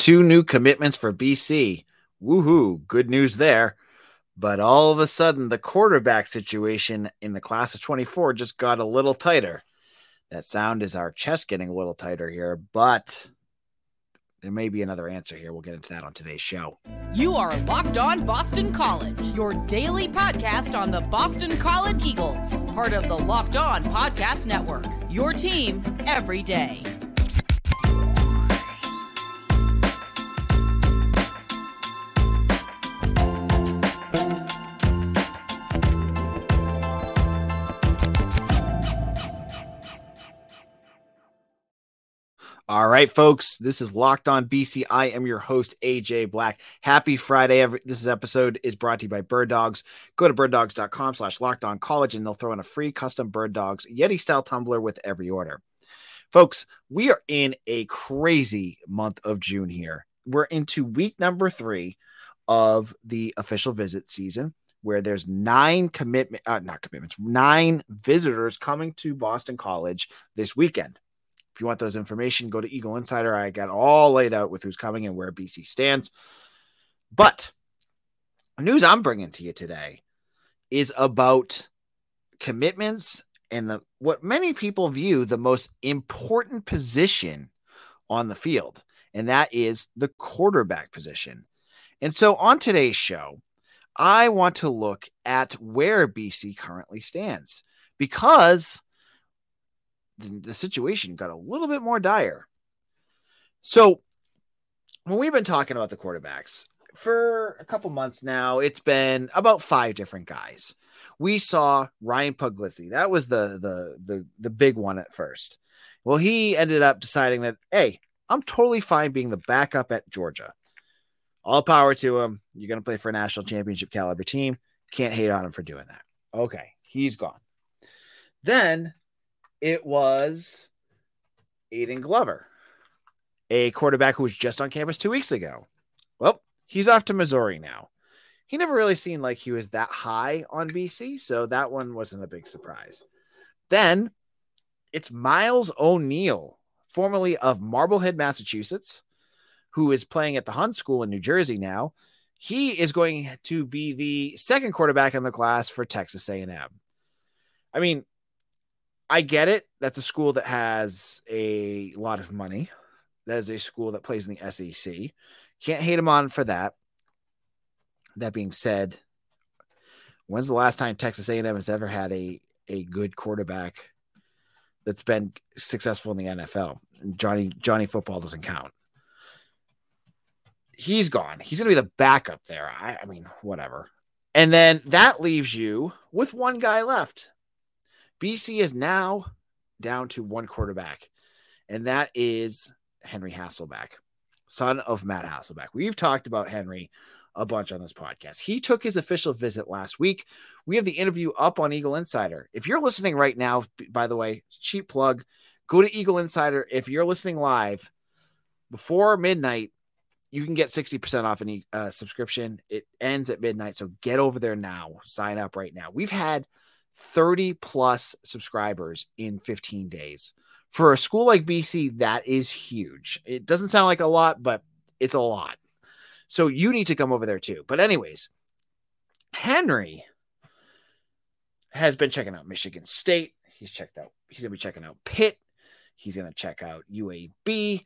Two new commitments for BC. Woohoo. Good news there. But all of a sudden, the quarterback situation in the class of 24 just got a little tighter. That sound is our chest getting a little tighter here, but there may be another answer here. We'll get into that on today's show. You are Locked On Boston College, your daily podcast on the Boston College Eagles, part of the Locked On Podcast Network. Your team every day. All right, folks, this is Locked On BC. I am your host, AJ Black. Happy Friday. This episode is brought to you by Bird Dogs. Go to birddogs.com slash locked on college and they'll throw in a free custom Bird Dogs Yeti style tumbler with every order. Folks, we are in a crazy month of June here. We're into week number three of the official visit season where there's nine commitment, uh, not commitments, nine visitors coming to Boston College this weekend. If you want those information, go to Eagle Insider. I got all laid out with who's coming and where BC stands. But news I'm bringing to you today is about commitments and the what many people view the most important position on the field, and that is the quarterback position. And so on today's show, I want to look at where BC currently stands because the, situation got a little bit more dire. So, when we've been talking about the quarterbacks for a couple months now, it's been about five different guys. We saw Ryan Puglisi. That was the the the the big one at first. Well, he ended up deciding that, hey, I'm totally fine being the backup at Georgia. All power to him. You're going to play for a national championship caliber team. Can't hate on him for doing that. Okay, he's gone. Then it was Aiden Glover, a quarterback who was just on campus two weeks ago. Well, he's off to Missouri now. He never really seemed like he was that high on BC, so that one wasn't a big surprise. Then it's Miles O'Neill, formerly of Marblehead, Massachusetts, who is playing at the Hun School in New Jersey now. He is going to be the second quarterback in the class for Texas A&M. I mean, I get it. That's a school that has a lot of money. That is a school that plays in the SEC. Can't hate him on for that. That being said, when's the last time Texas A&M has ever had a a good quarterback that's been successful in the NFL? Johnny Johnny football doesn't count. He's gone. He's going to be the backup there. I, I mean, whatever. And then that leaves you with one guy left. BC is now down to one quarterback, and that is Henry Hasselbeck, son of Matt Hasselbeck. We've talked about Henry a bunch on this podcast. He took his official visit last week. We have the interview up on Eagle Insider. If you're listening right now, by the way, cheap plug, go to Eagle Insider. If you're listening live before midnight, you can get 60% off any uh, subscription. It ends at midnight. So get over there now. Sign up right now. We've had 30 plus subscribers in 15 days. For a school like BC, that is huge. It doesn't sound like a lot, but it's a lot. So you need to come over there too. But, anyways, Henry has been checking out Michigan State. He's checked out, he's going to be checking out Pitt. He's going to check out UAB.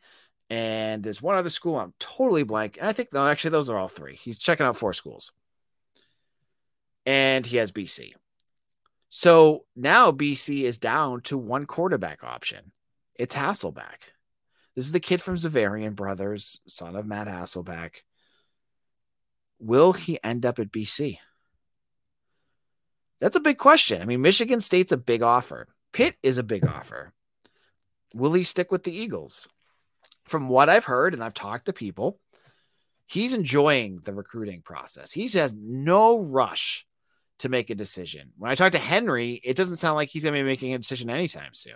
And there's one other school I'm totally blank. I think, no, actually, those are all three. He's checking out four schools. And he has BC. So now BC is down to one quarterback option. It's Hasselbeck. This is the kid from Xaverian Brothers, son of Matt Hasselbeck. Will he end up at BC? That's a big question. I mean, Michigan State's a big offer. Pitt is a big offer. Will he stick with the Eagles? From what I've heard and I've talked to people, he's enjoying the recruiting process. He has no rush to make a decision. When I talk to Henry, it doesn't sound like he's going to be making a decision anytime soon,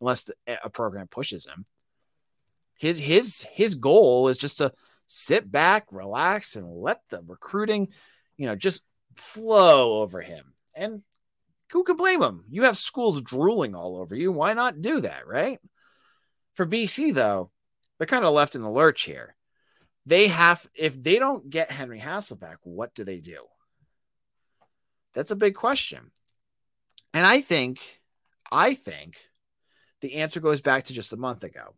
unless eh, a program pushes him. His his his goal is just to sit back, relax, and let the recruiting, you know, just flow over him. And who can blame him? You have schools drooling all over you. Why not do that, right? For BC, though, they're kind of left in the lurch here. they have if they don't get Henry Hasselbeck, what do they do? That's a big question. And I think, I think the answer goes back to just a month ago.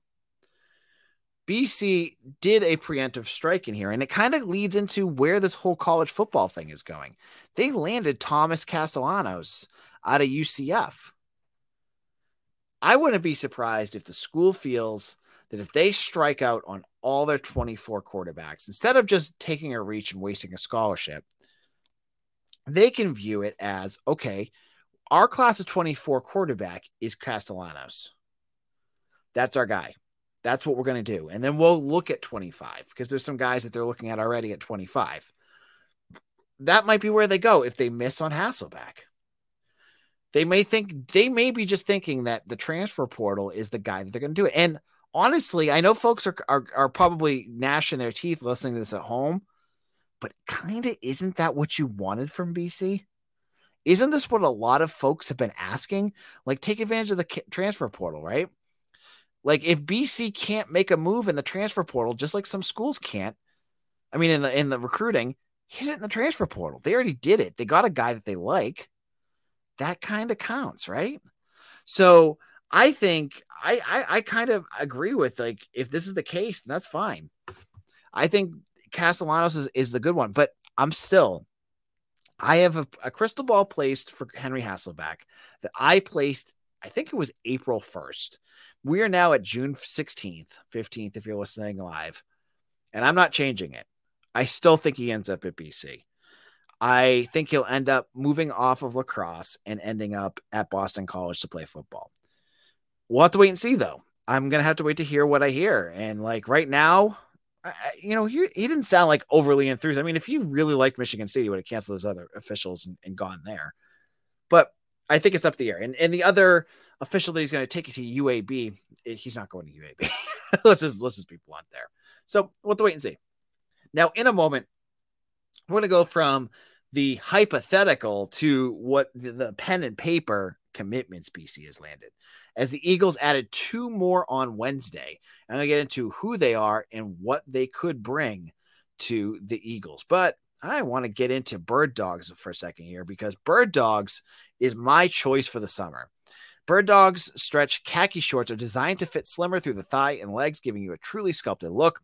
BC did a preemptive strike in here, and it kind of leads into where this whole college football thing is going. They landed Thomas Castellanos out of UCF. I wouldn't be surprised if the school feels that if they strike out on all their 24 quarterbacks, instead of just taking a reach and wasting a scholarship, they can view it as okay, our class of 24 quarterback is Castellanos. That's our guy. That's what we're going to do. And then we'll look at 25 because there's some guys that they're looking at already at 25. That might be where they go if they miss on Hasselbeck. They may think they may be just thinking that the transfer portal is the guy that they're going to do it. And honestly, I know folks are, are, are probably gnashing their teeth listening to this at home, but kind of isn't that what you wanted from BC? Isn't this what a lot of folks have been asking? Like, take advantage of the transfer portal, right? Like, if BC can't make a move in the transfer portal, just like some schools can't, I mean, in the in the recruiting, hit it in the transfer portal. They already did it. They got a guy that they like. That kind of counts, right? So I think I, I I kind of agree with like if this is the case, that's fine. I think Castellanos is, is the good one, but I'm still I have a, a, crystal ball placed for Henry Hasselbeck that I placed, I think it was April 1st. We are now at June 16th, 15th, if you're listening live, and I'm not changing it. I still think he ends up at BC. I think he'll end up moving off of lacrosse and ending up at Boston College to play football. We'll have to wait and see, though. I'm going to have to wait to hear what I hear. And like right now, I, you know, he, he didn't sound like overly enthused. I mean, if he really liked Michigan State, he would have canceled his other officials and, and gone there. But I think it's up the air. And and the other official that he's going to take it to UAB, eh, he's not going to UAB. let's just let's just be blunt there. So we'll have to wait and see. Now, in a moment, we're going to go from the hypothetical to what the, the pen and paper commitments BC has landed as the Eagles added two more on Wednesday. and to get into who they are and what they could bring to the Eagles. But I want to get into bird dogs for a second here because bird dogs is my choice for the summer. Bird dogs stretch khaki shorts are designed to fit slimmer through the thigh and legs, giving you a truly sculpted look.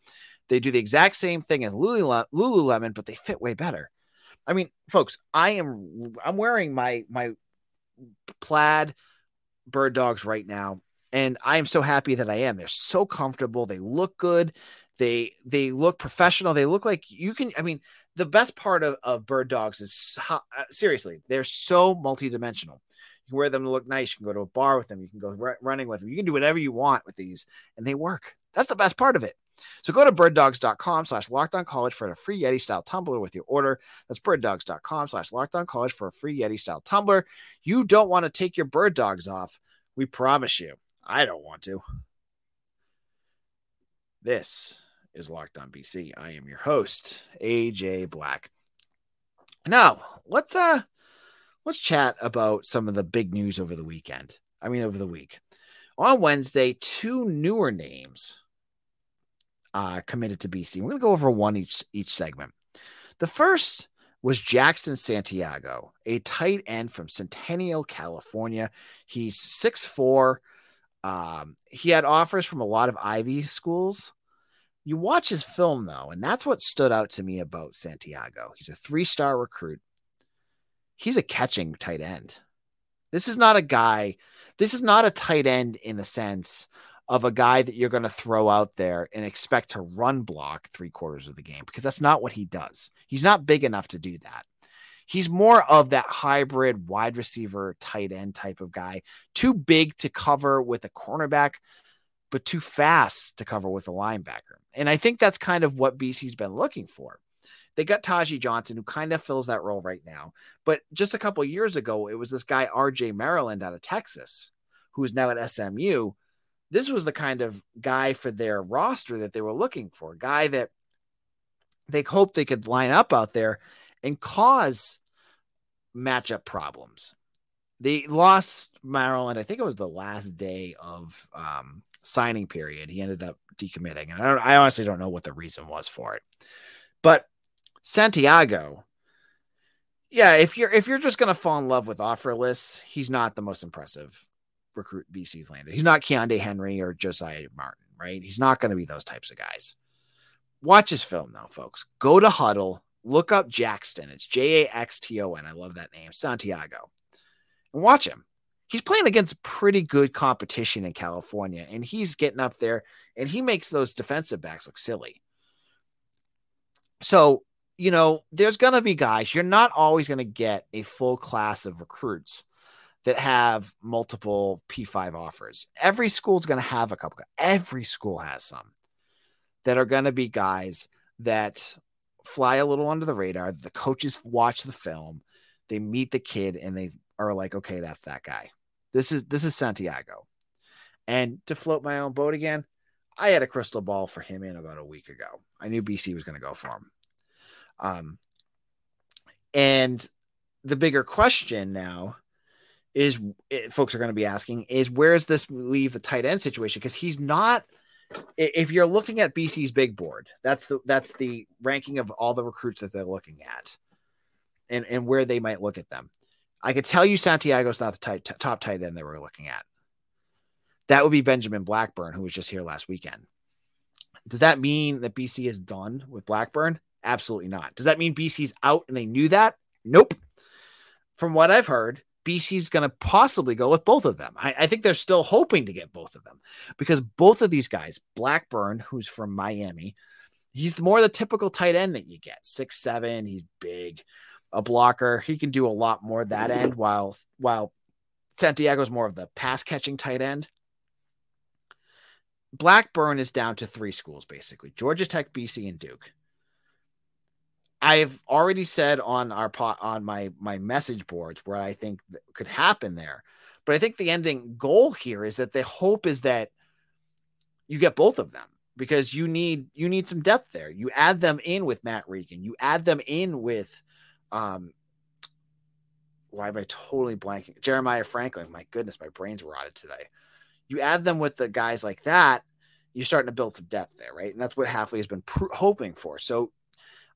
They do the exact same thing as Lululemon, but they fit way better. I mean, folks, I am I'm wearing my my plaid bird dogs right now and i am so happy that i am. They're so comfortable. They look good. They they look professional. They look like you can i mean the best part of, of bird dogs is uh, seriously they're so multidimensional. You can wear them to look nice. You can go to a bar with them. You can go r- running with them. You can do whatever you want with these and they work. That's the best part of it so go to birddogs.com slash locked on college for a free Yeti style tumbler with your order. That's birddogs.com slash locked on college for a free Yeti style tumbler. You don't want to take your bird dogs off. We promise you. I don't want to. This is Locked On BC. I am your host, AJ Black. Now, let's uh let's chat about some of the big news over the weekend. I mean over the week. On Wednesday, two newer names uh committed to BC. We're going to go over one each each segment. The first was Jaxton Santiago, a tight end from Centennial, California. He's 6'4. Um, he had offers from a lot of Ivy schools. You watch his film, though, and that's what stood out to me about Santiago. He's a three star recruit. He's a catching tight end. This is not a guy, this is not a tight end in the sense of a guy that you're going to throw out there and expect to run block three quarters of the game because that's not what he does. He's not big enough to do that. He's more of that hybrid wide receiver, tight end type of guy, too big to cover with a cornerback, but too fast to cover with a linebacker. And I think that's kind of what BC's been looking for. They got Taji Johnson, who kind of fills that role right now. But just a couple years ago, it was this guy, RJ Maryland out of Texas, who is now at SMU, this was the kind of guy for their roster that they were looking for, a guy that they hoped they could line up out there and cause matchup problems. they lost Maryland. I think it was the last day of um, signing period. He ended up decommitting, and I, don't, I honestly don't know what the reason was for it. But Santiago, yeah, if you're if you're just gonna fall in love with offer lists, he's not the most impressive recruit BC's landed. He's not Keondae Henry or Josiah Martin, right? He's not going to be those types of guys. Watch his film though, folks. Go to Hudl, look up Jaxton. It's J A X T O N. I love that name, Santiago, and watch him. He's playing against pretty good competition in California, and he's getting up there, and he makes those defensive backs look silly. So you know, there's going to be guys, you're not always going to get a full class of recruits that have multiple P5 offers. Every school's going to have a couple. Every school has some that are going to be guys that fly a little under the radar. The coaches watch the film, they meet the kid, and they are like, okay, that's that guy. This is this is Santiago. And to float my own boat again, I had a crystal ball for him in about a week ago. I knew BC was going to go for him. Um, and the bigger question now is eh, folks are going to be asking is where does this leave the tight end situation? Because he's not. If you're looking at BC's big board, that's the that's the ranking of all the recruits that they're looking at, and and where they might look at them. I could tell you Santiago's not the tight, t- top tight end they were looking at. That would be Benjamin Blackburn, who was just here last weekend. Does that mean that BC is done with Blackburn? Absolutely not. Does that mean BC's out and they knew that? Nope. From what I've heard, BC's going to possibly go with both of them. I, I, think they're still hoping to get both of them because both of these guys, Blackburn, who's from Miami, he's more the typical tight end that you get six seven. He's big, a blocker. He can do a lot more that end. While while Santiago's more of the pass catching tight end. Blackburn is down to three schools basically: Georgia Tech, BC, and Duke. I've already said on our pot on my my message boards where I think could happen there. But I think the ending goal here is that the hope is that you get both of them because you need you need some depth there. You add them in with Matt Regan. You add them in with um why am I totally blanking? Jeremiah Franklin. My goodness, my brain's rotted today. You add them with the guys like that, you're starting to build some depth there, right? And that's what Hafley has been pr- hoping for. So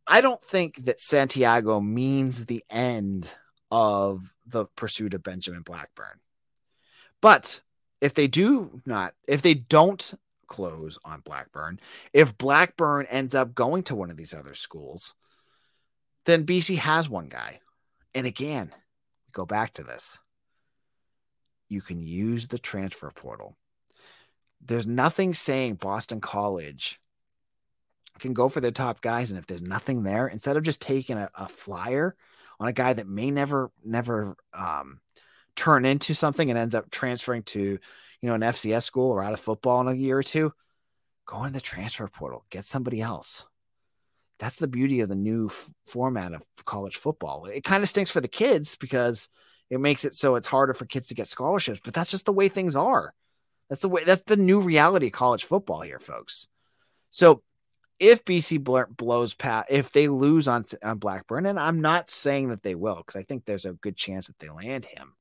I don't think that Santiago means the end of the pursuit of Benjamin Blackburn. But if they do not, if they don't close on Blackburn, if Blackburn ends up going to one of these other schools, then BC has one guy. And again, go back to this. You can use the transfer portal. There's nothing saying Boston College can go for their top guys. And if there's nothing there, instead of just taking a, a flyer on a guy that may never, never um, turn into something and ends up transferring to, you know, an FCS school or out of football in a year or two, go in the transfer portal, get somebody else. That's the beauty of the new f- format of college football. It kind of stinks for the kids because it makes it so it's harder for kids to get scholarships, but that's just the way things are. That's the way that's the new reality of college football here, folks. So if BC blows past, if they lose on, on Blackburn, and I'm not saying that they will, because I think there's a good chance that they land him,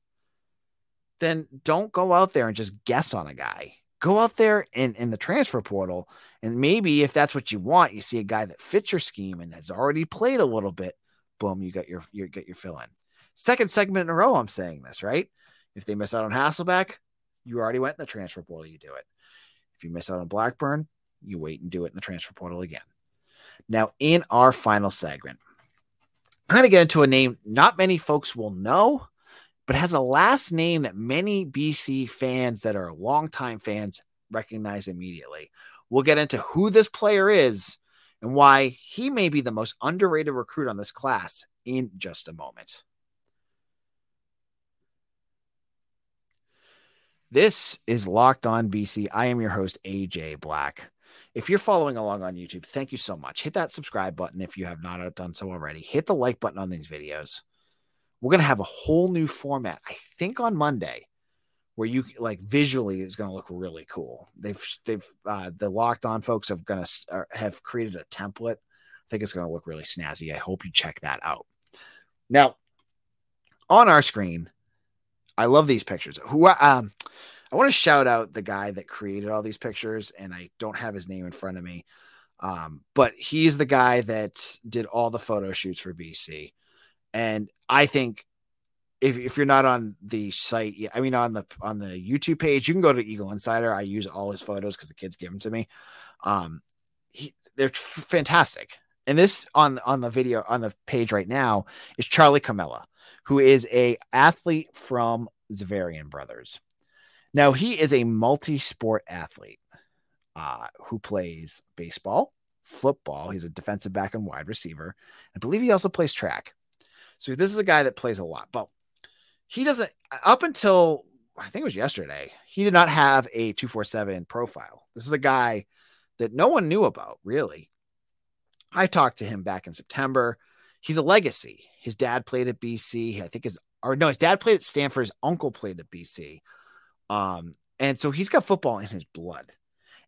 then don't go out there and just guess on a guy. Go out there in, in the transfer portal, and maybe if that's what you want, you see a guy that fits your scheme and has already played a little bit. Boom, you got your you get your fill in. Second segment in a row, I'm saying this right. If they miss out on Hasselbeck, you already went in the transfer portal. You do it. If you miss out on Blackburn, you wait and do it in the transfer portal again. Now, in our final segment, I'm going to get into a name not many folks will know, but has a last name that many BC fans that are longtime fans recognize immediately. We'll get into who this player is and why he may be the most underrated recruit on this class in just a moment. This is Locked On BC. I am your host, AJ Black. If you're following along on YouTube, thank you so much. Hit that subscribe button if you have not done so already. Hit the like button on these videos. We're going to have a whole new format, I think on Monday, where you like visually is going to look really cool. They've, they've, uh, the locked on folks have going to uh, have created a template. I think it's going to look really snazzy. I hope you check that out. Now, on our screen, I love these pictures. Who um I want to shout out the guy that created all these pictures, and I don't have his name in front of me. Um, but he's the guy that did all the photo shoots for BC. And I think if, if you're not on the site, I mean on the on the YouTube page, you can go to Eagle Insider. I use all his photos because the kids give them to me. Um, he, they're fantastic. And this on on the video on the page right now is Charlie Camella, who is a athlete from Xaverian Brothers. Now he is a multi-sport athlete uh, who plays baseball, football. He's a defensive back and wide receiver. I believe he also plays track. So this is a guy that plays a lot. But he doesn't up until I think it was yesterday, he did not have a 247 profile. This is a guy that no one knew about, really. I talked to him back in September. He's a legacy. His dad played at BC. I think his or no, his dad played at Stanford, his uncle played at BC. Um, and so he's got football in his blood.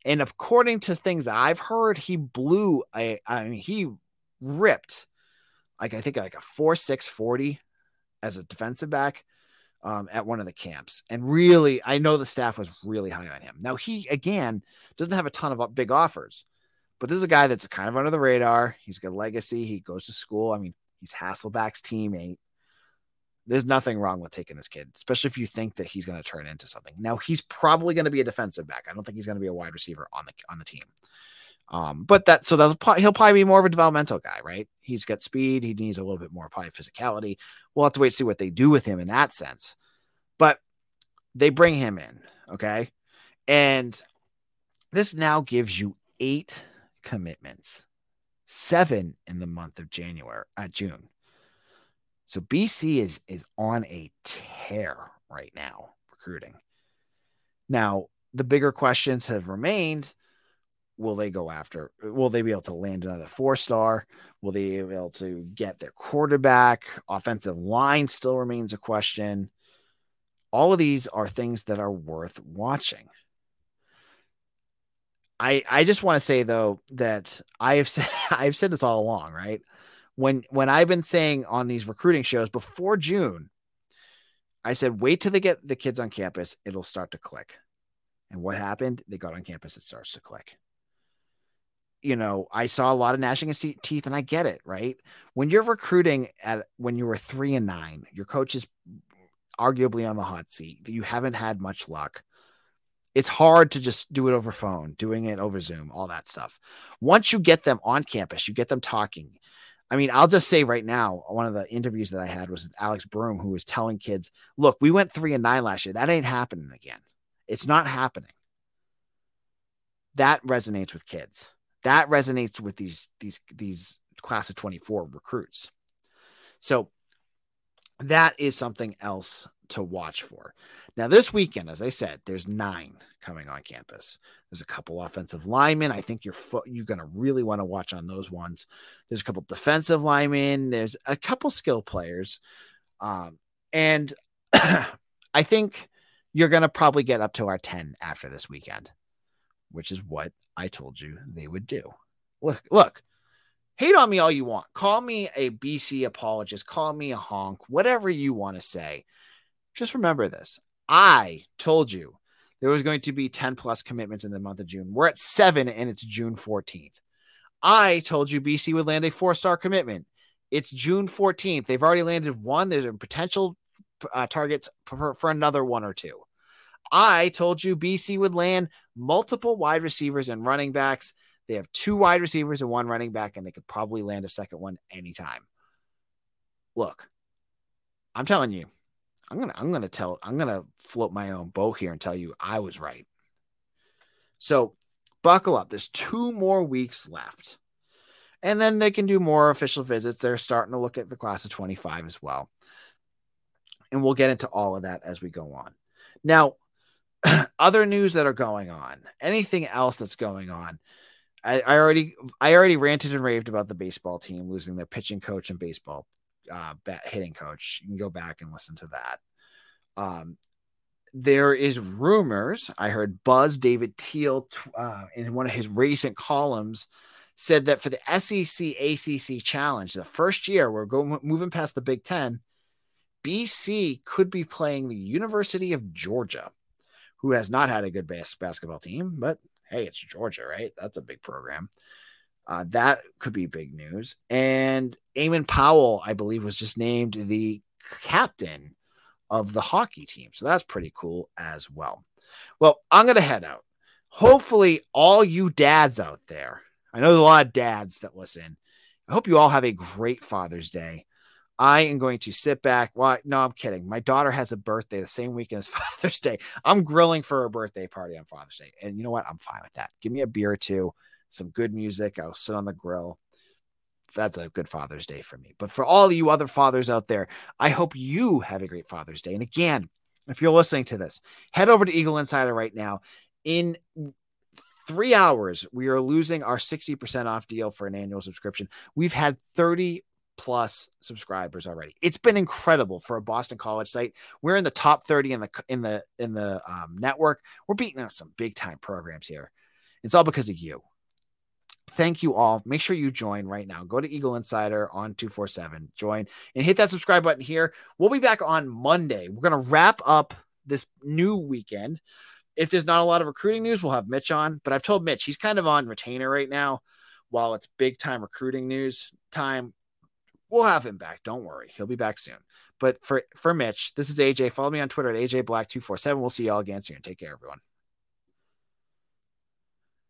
And according to things I've heard, he blew a I mean he ripped like I think like a 4 6 40 as a defensive back um, at one of the camps. And really, I know the staff was really high on him. Now, he, again, doesn't have a ton of big offers, but this is a guy that's kind of under the radar. He's got legacy. He goes to school. I mean, he's Hasselbeck's teammate. There's nothing wrong with taking this kid, especially if you think that he's going to turn into something. Now, he's probably going to be a defensive back. I don't think he's going to be a wide receiver on the on the team. Um, but that so that's he'll probably be more of a developmental guy, right? He's got speed. He needs a little bit more probably physicality. We'll have to wait to see what they do with him in that sense. But they bring him in, okay, and this now gives you eight commitments, seven in the month of January, uh, June. So BC is is on a tear right now recruiting. Now the bigger questions have remained will they go after? Will they be able to land another four star? Will they be able to get their quarterback? Offensive line still remains a question. All of these are things that are worth watching. I I just want to say though that I have said I've said this all along, right? When when I've been saying on these recruiting shows before June, I said wait till they get the kids on campus, it'll start to click. And what happened? They got on campus, it starts to click you know, I saw a lot of gnashing of teeth, and I get it, right? When you're recruiting at when you were three and nine, your coach is arguably on the hot seat. You haven't had much luck. It's hard to just do it over phone, doing it over Zoom, all that stuff. Once you get them on campus, you get them talking. I mean, I'll just say right now, one of the interviews that I had was with Alex Broom, who was telling kids, look, we went three and nine last year. That ain't happening again. It's not happening. That resonates with kids that resonates with these these these class of 24 recruits. So that is something else to watch for. Now, this weekend, as I said, there's nine coming on campus. There's a couple offensive linemen. I think you're fo- you're going to really want to watch on those ones. There's a couple defensive linemen. There's a couple skill players, um, and I think you're going to probably get up to our ten after this weekend which is what I told you they would do. Look, look, hate on me all you want. Call me a BC apologist, call me a honk, whatever you want to say. Just remember this. I told you there was going to be 10 plus commitments in the month of June. We're at seven and it's June 14th. I told you BC would land a four star commitment. It's June 14th. They've already landed one. There's a potential uh, targets for, for another one or two. I told you BC would land multiple wide receivers and running backs. They have two wide receivers and one running back, and they could probably land a second one anytime. Look, I'm telling you, I'm gonna I'm gonna tell I'm gonna float my own boat here and tell you I was right. So buckle up. There's two more weeks left. And then they can do more official visits. They're starting to look at the class of 25 as well. And we'll get into all of that as we go on. Now, other news that are going on, anything else that's going on. I, I, already I already ranted and raved about the baseball team losing their pitching coach and baseball uh, bat, hitting coach. You can go back and listen to that. Um, there is rumors. I heard Buzz David Teel uh, in one of his recent columns said that for the SEC ACC challenge, the first year we're going moving past the Big Ten, BC could be playing the University of Georgia, who has not had a good bas- basketball team, but hey, it's Georgia, right? That's a big program. Uh, that could be big news. And Eamon Powell, I believe, was just named the captain of the hockey team. So that's pretty cool as well. Well, I'm going to head out. Hopefully, all you dads out there, I know there's a lot of dads that listen. I hope you all have a great Father's Day. I am going to sit back. Well, no, I'm kidding. My daughter has a birthday the same weekend as Father's Day. I'm grilling for a birthday party on Father's Day. And you know what? I'm fine with that. Give me a beer or two, some good music. I'll sit on the grill. That's a good Father's Day for me. But for all you other fathers out there, I hope you have a great Father's Day. And again, if you're listening to this, head over to Eagle Insider right now. In three hours, we are losing our 60% off deal for an annual subscription. We've had 30 plus subscribers already. It's been incredible for a Boston College site. We're in the top 30 in the in the in the um, network. We're beating out some big time programs here. It's all because of you. Thank you all. Make sure you join right now. Go to Eagle Insider on 247. Join and hit that subscribe button here. We'll be back on Monday. We're going to wrap up this new weekend. If there's not a lot of recruiting news, we'll have Mitch on. But I've told Mitch he's kind of on retainer right now while it's big time recruiting news time. We'll have him back. Don't worry. He'll be back soon. But for, for Mitch, this is AJ. Follow me on Twitter at AJ Black 247. We'll see y'all again soon. Take care, everyone.